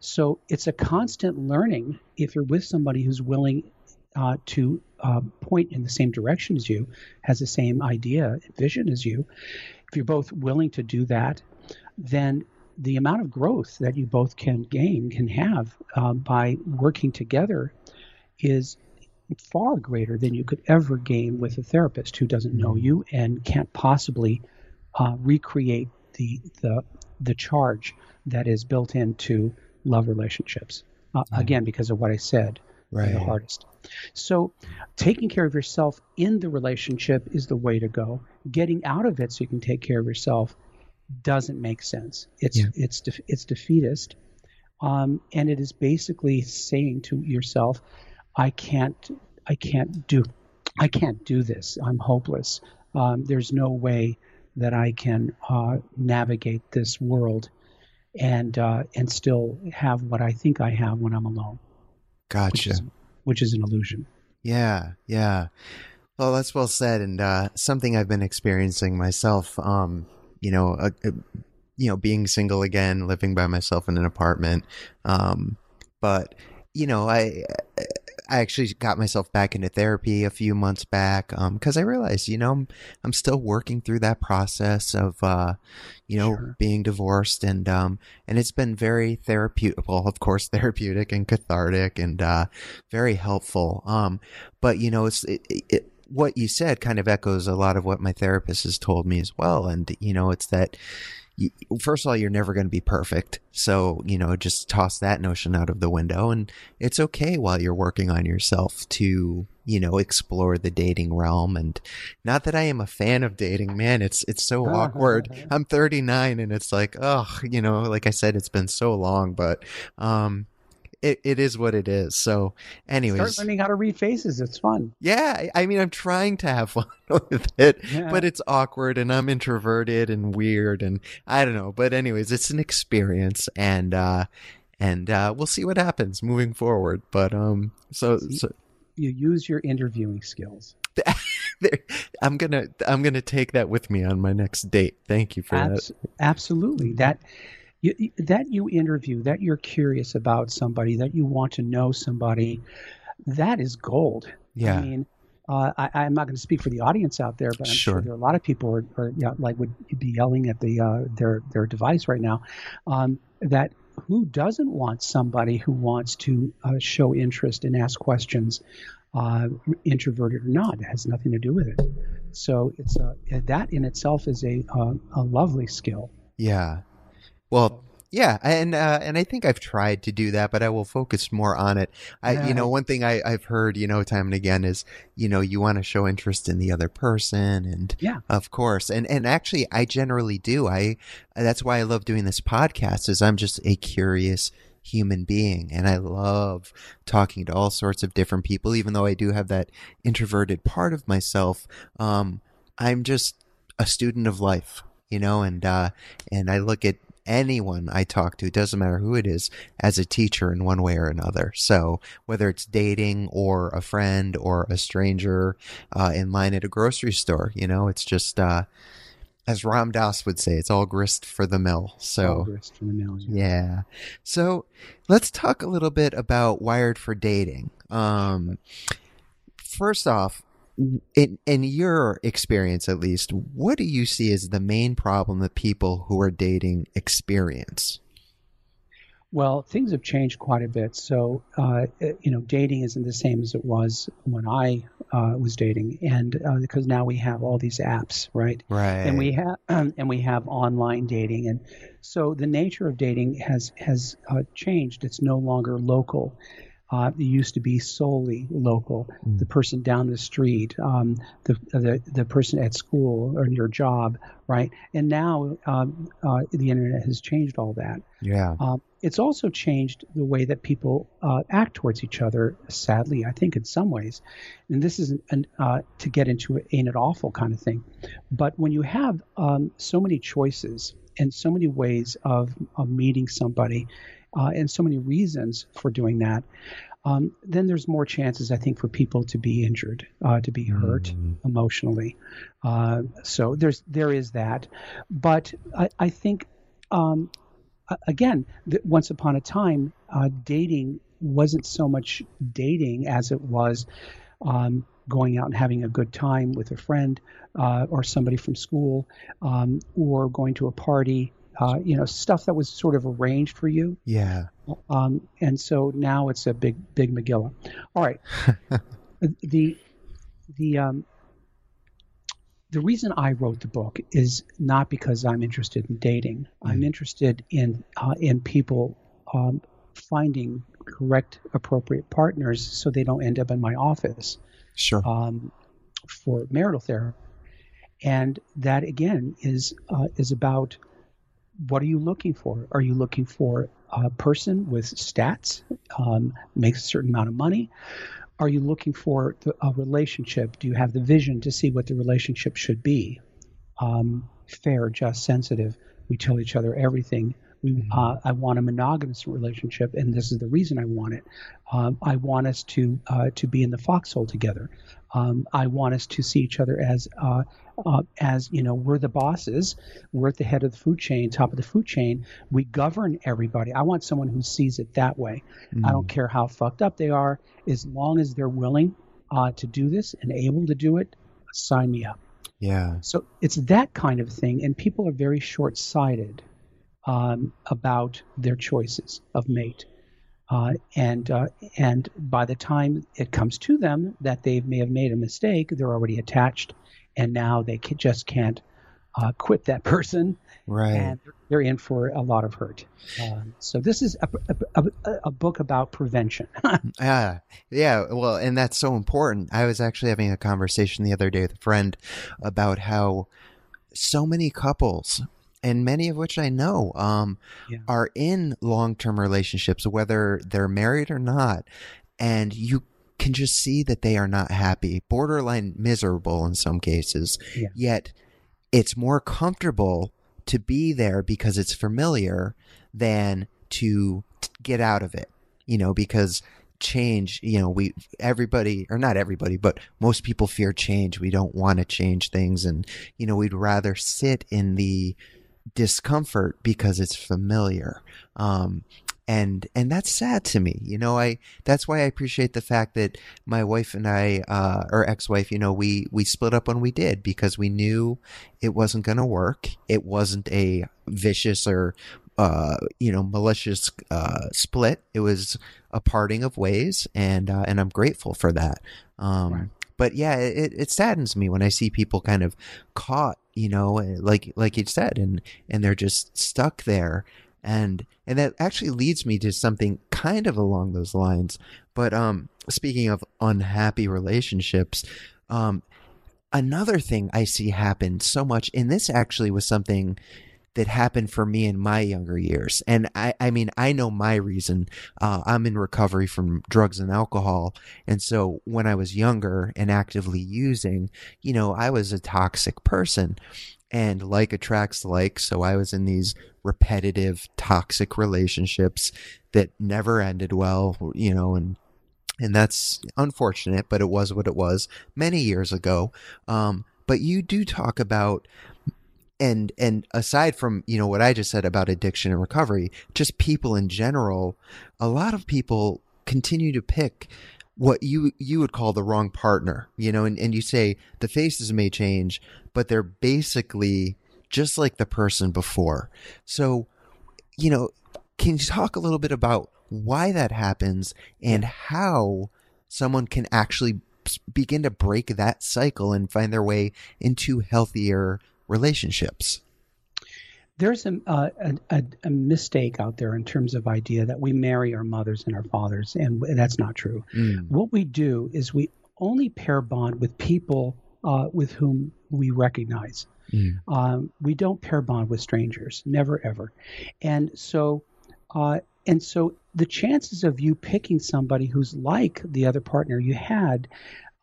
so it's a constant learning if you're with somebody who's willing uh, to uh, point in the same direction as you, has the same idea, vision as you, if you're both willing to do that, then the amount of growth that you both can gain, can have uh, by working together is far greater than you could ever gain with a therapist who doesn't know you and can't possibly uh, recreate the, the, the charge that is built into love relationships. Uh. Again, because of what I said, right. the hardest. So, taking care of yourself in the relationship is the way to go. Getting out of it so you can take care of yourself doesn't make sense. It's yeah. it's de- it's defeatist, um, and it is basically saying to yourself, "I can't I can't do I can't do this. I'm hopeless. Um, there's no way that I can uh, navigate this world." and uh, and still have what I think I have when I'm alone. Gotcha. Which is, which is an illusion. Yeah, yeah. Well, that's well said, and uh, something I've been experiencing myself. Um, you know, uh, you know, being single again, living by myself in an apartment. Um, but you know, I I actually got myself back into therapy a few months back because um, I realized, you know, I'm, I'm, still working through that process of, uh, you know, sure. being divorced, and um, and it's been very therapeutic. Well, of course, therapeutic and cathartic, and uh, very helpful. Um, but you know, it's it, it, what you said kind of echoes a lot of what my therapist has told me as well, and you know, it's that first of all, you're never going to be perfect. So, you know, just toss that notion out of the window. And it's okay while you're working on yourself to, you know, explore the dating realm. And not that I am a fan of dating, man, it's, it's so awkward. I'm 39 and it's like, oh, you know, like I said, it's been so long, but, um, it, it is what it is. So, anyways, start learning how to read faces. It's fun. Yeah, I mean, I'm trying to have fun with it, yeah. but it's awkward, and I'm introverted and weird, and I don't know. But anyways, it's an experience, and uh, and uh, we'll see what happens moving forward. But um, so, so you use your interviewing skills. I'm gonna I'm gonna take that with me on my next date. Thank you for Abs- that. Absolutely, that you, that you interview, that you're curious about somebody, that you want to know somebody, that is gold. Yeah. I mean, uh, I, am not going to speak for the audience out there, but I'm sure, sure there are a lot of people are, are you know, like would be yelling at the uh, their their device right now. Um, that who doesn't want somebody who wants to uh, show interest and ask questions, uh, introverted or not? It has nothing to do with it. So it's a, that in itself is a a, a lovely skill. Yeah, well, yeah, and uh, and I think I've tried to do that, but I will focus more on it. I, yeah. you know, one thing I, I've heard, you know, time and again is, you know, you want to show interest in the other person, and yeah, of course, and and actually, I generally do. I that's why I love doing this podcast. Is I'm just a curious human being, and I love talking to all sorts of different people. Even though I do have that introverted part of myself, um, I'm just a student of life, you know, and uh, and I look at anyone I talk to, doesn't matter who it is, as a teacher in one way or another. So whether it's dating or a friend or a stranger uh, in line at a grocery store, you know, it's just, uh, as Ram Dass would say, it's all grist for the mill. So, grist for the mill. Yeah. yeah. So let's talk a little bit about Wired for Dating. Um, first off, in in your experience at least, what do you see as the main problem that people who are dating experience? Well, things have changed quite a bit. So, uh, you know, dating isn't the same as it was when I uh, was dating, and uh, because now we have all these apps, right? Right. And we have and we have online dating, and so the nature of dating has has uh, changed. It's no longer local. Uh, it used to be solely local. Mm. The person down the street, um, the, the the person at school or in your job, right? And now um, uh, the internet has changed all that. Yeah. Um, it's also changed the way that people uh, act towards each other. Sadly, I think in some ways, and this isn't an, uh, to get into it, ain't it awful kind of thing, but when you have um, so many choices and so many ways of, of meeting somebody uh, and so many reasons for doing that, um, then there's more chances, I think, for people to be injured, uh, to be hurt mm. emotionally. Uh, so there's there is that, but I, I think um, again, th- once upon a time, uh, dating wasn't so much dating as it was. Um, going out and having a good time with a friend uh, or somebody from school, um, or going to a party uh, you know, stuff that was sort of arranged for you. Yeah. Um, and so now it's a big, big Megillah. All right. the the um, the reason I wrote the book is not because I'm interested in dating. Mm. I'm interested in uh, in people um, finding correct, appropriate partners so they don't end up in my office. Sure. Um, for marital therapy, and that again is uh, is about what are you looking for? Are you looking for a person with stats, um, makes a certain amount of money? Are you looking for the, a relationship? Do you have the vision to see what the relationship should be? Um, fair, just, sensitive. We tell each other everything. We, mm-hmm. uh, I want a monogamous relationship, and this is the reason I want it. Um, I want us to uh, to be in the foxhole together. Um, I want us to see each other as uh, uh, as you know we're the bosses. We're at the head of the food chain, top of the food chain. We govern everybody. I want someone who sees it that way. Mm-hmm. I don't mm. care how fucked up they are, as long as they're willing uh, to do this and able to do it. Sign me up. Yeah. So it's that kind of thing, and people are very short-sighted um, about their choices of mate. Uh, and uh, and by the time it comes to them that they may have made a mistake, they're already attached, and now they can, just can't uh, quit that person. Right. And they're in for a lot of hurt. Um, so this is a, a, a, a book about prevention. yeah, yeah. Well, and that's so important. I was actually having a conversation the other day with a friend about how so many couples and many of which I know um, yeah. are in long term relationships, whether they're married or not. And you can just see that they are not happy, borderline miserable in some cases. Yeah. Yet it's more comfortable to be there because it's familiar than to get out of it, you know, because change, you know, we, everybody, or not everybody, but most people fear change. We don't want to change things. And, you know, we'd rather sit in the, discomfort because it's familiar. Um, and and that's sad to me you know i that's why i appreciate the fact that my wife and i uh or ex-wife you know we we split up when we did because we knew it wasn't going to work it wasn't a vicious or uh you know malicious uh split it was a parting of ways and uh and i'm grateful for that um right. but yeah it it saddens me when i see people kind of caught you know, like like you said, and and they're just stuck there, and and that actually leads me to something kind of along those lines. But um, speaking of unhappy relationships, um, another thing I see happen so much, and this actually was something that happened for me in my younger years. And I, I mean, I know my reason. Uh, I'm in recovery from drugs and alcohol. And so when I was younger and actively using, you know, I was a toxic person and like attracts like. So I was in these repetitive toxic relationships that never ended well, you know, and and that's unfortunate, but it was what it was many years ago. Um, but you do talk about and and aside from you know what I just said about addiction and recovery, just people in general, a lot of people continue to pick what you you would call the wrong partner, you know, and, and you say the faces may change, but they're basically just like the person before. So, you know, can you talk a little bit about why that happens and how someone can actually begin to break that cycle and find their way into healthier relationships? There's a, uh, a, a, mistake out there in terms of idea that we marry our mothers and our fathers, and that's not true. Mm. What we do is we only pair bond with people uh, with whom we recognize. Mm. Um, we don't pair bond with strangers, never ever. And so, uh, and so the chances of you picking somebody who's like the other partner you had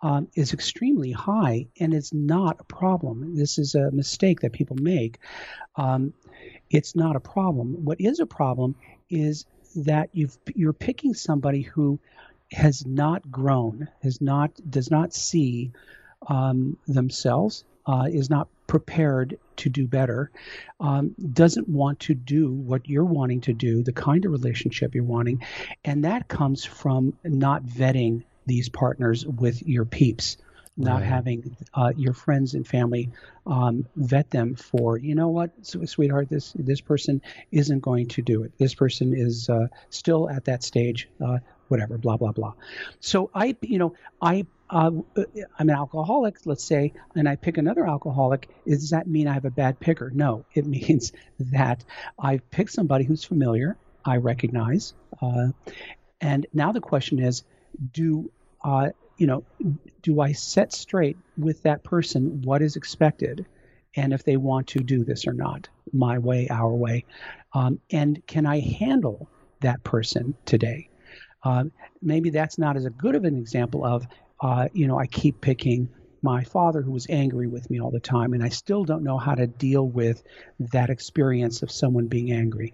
um, is extremely high and it's not a problem. This is a mistake that people make. Um, it's not a problem. What is a problem is that you've, you're picking somebody who has not grown, has not does not see um, themselves, uh, is not prepared to do better, um, doesn't want to do what you're wanting to do, the kind of relationship you're wanting, and that comes from not vetting these partners with your peeps not right. having uh, your friends and family um, vet them for you know what sweetheart this this person isn't going to do it. This person is uh, still at that stage uh, whatever blah blah blah. So i you know i uh, i'm an alcoholic let's say and i pick another alcoholic does that mean i have a bad picker? No it means that i've picked somebody who's familiar i recognize uh, and now the question is do uh, you know, do I set straight with that person what is expected, and if they want to do this or not, my way, our way, um, and can I handle that person today? Uh, maybe that's not as good of an example of, uh, you know, I keep picking my father who was angry with me all the time, and I still don't know how to deal with that experience of someone being angry.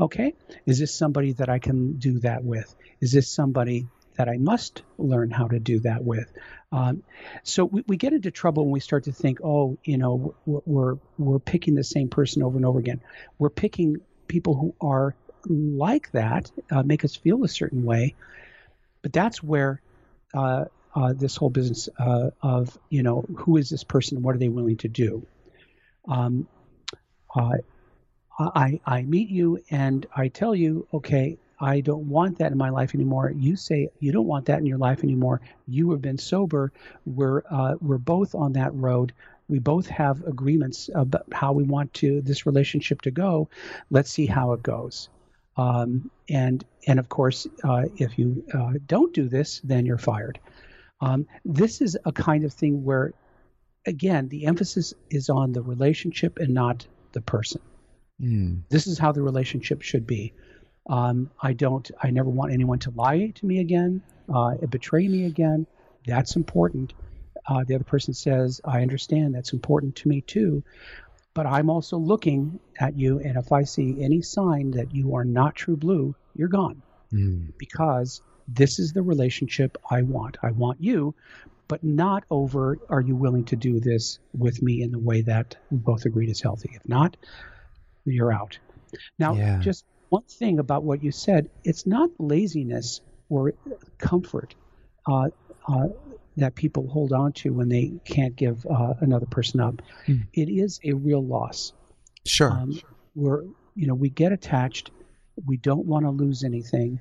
Okay, is this somebody that I can do that with? Is this somebody that I must learn how to do that with? Um, so we, we get into trouble when we start to think, oh, you know, we're we're picking the same person over and over again. We're picking people who are like that, uh, make us feel a certain way, but that's where uh, uh, this whole business uh, of you know who is this person, what are they willing to do? Um, uh, I I meet you and I tell you, okay, I don't want that in my life anymore. You say you don't want that in your life anymore. You have been sober. We're uh, we're both on that road. We both have agreements about how we want to this relationship to go. Let's see how it goes. Um, and and of course, uh, if you uh, don't do this, then you're fired. Um, this is a kind of thing where, again, the emphasis is on the relationship and not the person. Mm. This is how the relationship should be. Um, I don't. I never want anyone to lie to me again, uh, betray me again. That's important. Uh, the other person says, "I understand. That's important to me too." But I'm also looking at you, and if I see any sign that you are not true blue, you're gone. Mm. Because this is the relationship I want. I want you, but not over are you willing to do this with me in the way that we both agreed is healthy. If not, you're out. Now, yeah. just one thing about what you said it's not laziness or comfort uh, uh, that people hold on to when they can't give uh, another person up. Mm. It is a real loss. Sure. Um, we're, you know, we get attached. We don't want to lose anything.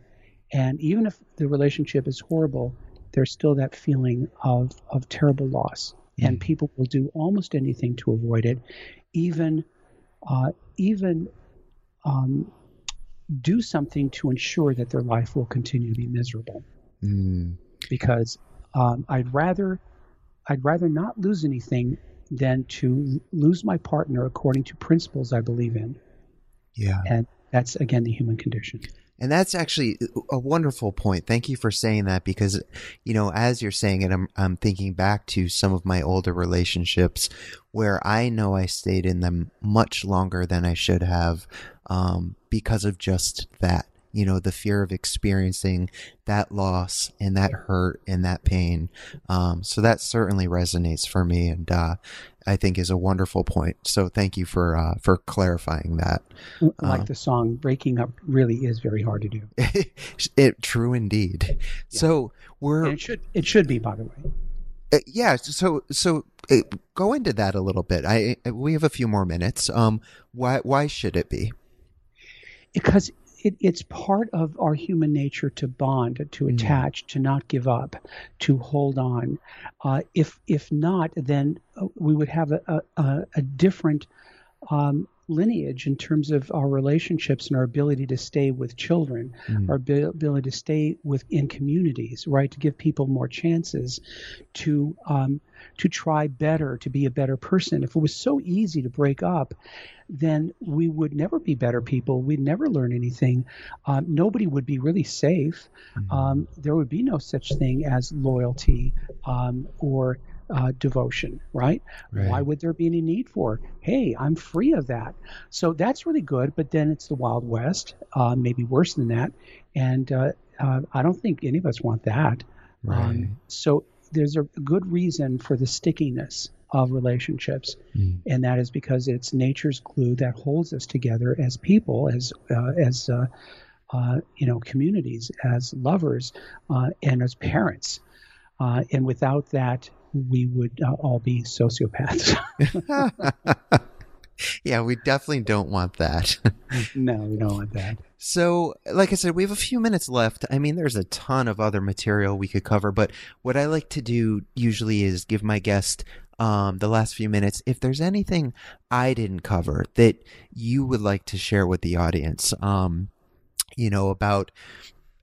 And even if the relationship is horrible, there's still that feeling of, of terrible loss. Mm. And people will do almost anything to avoid it, even, uh, even um, do something to ensure that their life will continue to be miserable. Mm. Because um, I'd rather I'd rather not lose anything than to lose my partner according to principles I believe in. Yeah. And that's again the human condition. And that's actually a wonderful point. Thank you for saying that because, you know, as you're saying it, I'm, I'm thinking back to some of my older relationships where I know I stayed in them much longer than I should have um, because of just that. You know, the fear of experiencing that loss and that hurt and that pain. Um, so that certainly resonates for me, and uh, I think is a wonderful point. So thank you for uh, for clarifying that. Like um, the song, breaking up really is very hard to do. it true indeed. Yeah. So we're and it should it should be by the way. Uh, yeah. So so uh, go into that a little bit. I we have a few more minutes. Um, why why should it be? because it, it's part of our human nature to bond, to mm. attach, to not give up, to hold on. Uh, if if not, then uh, we would have a, a, a different um, lineage in terms of our relationships and our ability to stay with children, mm. our ability to stay within communities, right? To give people more chances to um, to try better, to be a better person. If it was so easy to break up, then we would never be better people. We'd never learn anything. Um, nobody would be really safe. Mm-hmm. Um, there would be no such thing as loyalty um, or uh, devotion, right? right? Why would there be any need for? Hey, I'm free of that. So that's really good. But then it's the Wild West, uh, maybe worse than that. And uh, uh I don't think any of us want that. Um, so there's a good reason for the stickiness of relationships, mm. and that is because it's nature's glue that holds us together as people, as uh, as uh, uh, you know, communities, as lovers, uh, and as parents. Uh, and without that, we would uh, all be sociopaths. yeah, we definitely don't want that. no, we don't want that. So, like I said, we have a few minutes left. I mean, there's a ton of other material we could cover, but what I like to do usually is give my guest um, the last few minutes if there's anything I didn't cover that you would like to share with the audience. Um, you know, about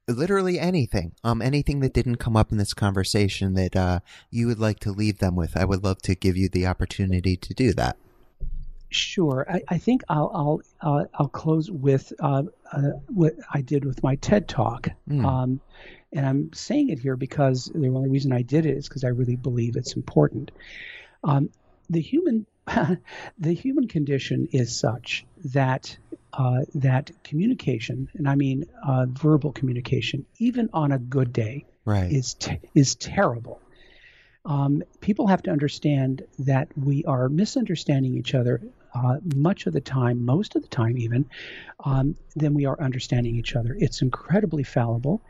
literally anything um anything that didn't come up in this conversation that uh you would like to leave them with i would love to give you the opportunity to do that Sure. I, I think I'll I'll uh, I'll close with uh, uh, what I did with my TED talk, mm. um, and I'm saying it here because the only reason I did it is because I really believe it's important. Um, the human the human condition is such that uh, that communication, and I mean uh, verbal communication, even on a good day, right. is te- is terrible. Um, people have to understand that we are misunderstanding each other uh, much of the time, most of the time even, um, than we are understanding each other. It's incredibly fallible,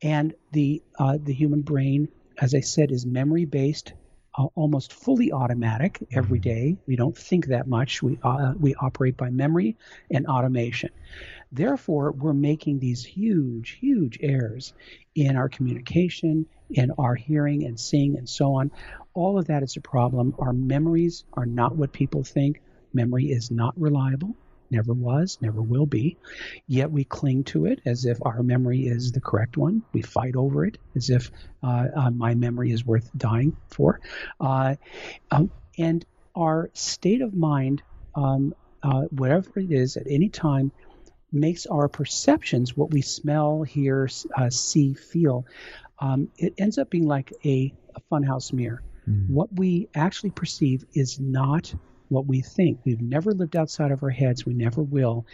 and the uh, the human brain, as I said, is memory based uh, almost fully automatic every Mm-hmm. We don't think that much. We uh, we operate by memory and automation. Therefore, we're making these huge, huge errors in our communication, in our hearing and seeing, and so on. All of that is a problem. Our memories are not what people think. Memory is not reliable. Never was, never will be. Yet we cling to it as if our memory is the correct one. We fight over it as if uh, uh, my memory is worth dying for. Uh, um, and our state of mind, um, uh, whatever it is at any time, makes our perceptions, what we smell, hear, uh, see, feel, um, it ends up being like a, a funhouse mirror. Mm. What we actually perceive is not what we think. We've never lived outside of our heads. We never will.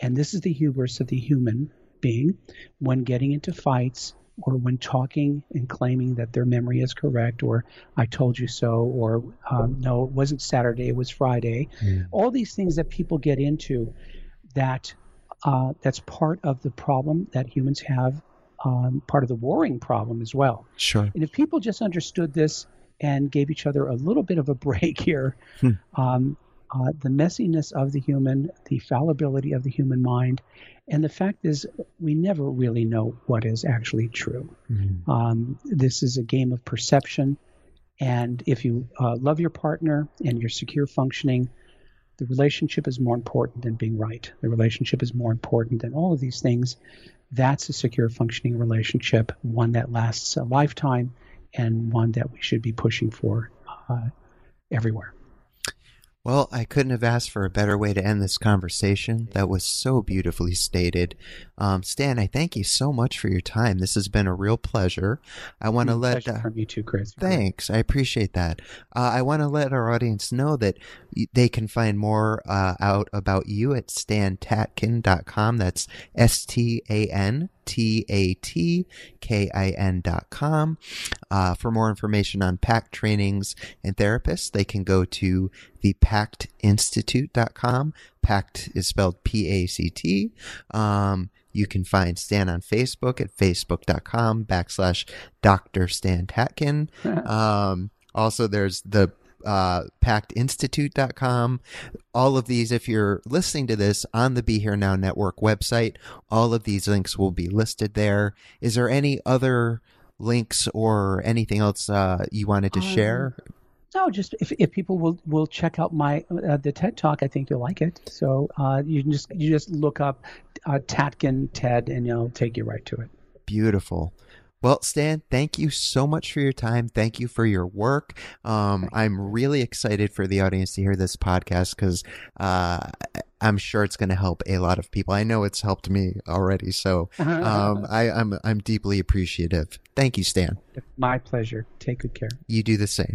And this is the hubris of the human being when getting into fights or when talking and claiming that their memory is correct or I told you so or um, no, it wasn't Saturday, it was Friday. Mm. All these things that people get into that uh, that's part of the problem that humans have, um, part of the warring problem as well. Sure. And if people just understood this and gave each other a little bit of a break here, Hmm. um, uh, the messiness of the human, the fallibility of the human mind, and the fact is, we never really know what is actually true. Mm. Um, this is a game of perception. And if you uh, love your partner and you're secure functioning, the relationship is more important than being right. The relationship is more important than all of these things. That's a secure functioning relationship, one that lasts a lifetime and one that we should be pushing for uh, everywhere. Well, I couldn't have asked for a better way to end this conversation. That was so beautifully stated. Um, Stan, I thank you so much for your time. This has been a real pleasure. I want to let. Pleasure Uh, from you too, Chris. Thanks. I appreciate that. Uh, I want to let our audience know that they can find more uh, out about you at stantatkin.com. That's S T A N T A T K I N.com. Uh, for more information on PACT trainings and therapists, they can go to thepactinstitute.com. PACT is spelled P A C T. Um, you can find Stan on Facebook at facebook.com backslash Dr. Stan Tatkin. Um, also, there's the uh, pactinstitute.com. All of these, if you're listening to this on the Be Here Now Network website, all of these links will be listed there. Is there any other links or anything else uh, you wanted to Um, share? No, just if, if people will will check out my uh, the TED Talk, I think you'll like it. So uh, you can just you just look up uh, Tatkin TED, and it'll take you right to it. Beautiful. Well, Stan, thank you so much for your time. Thank you for your work. Um, I'm really excited for the audience to hear this podcast because uh, I'm sure it's going to help a lot of people. I know it's helped me already, so um, I, I'm I'm deeply appreciative. Thank you, Stan. My pleasure. Take good care. You do the same.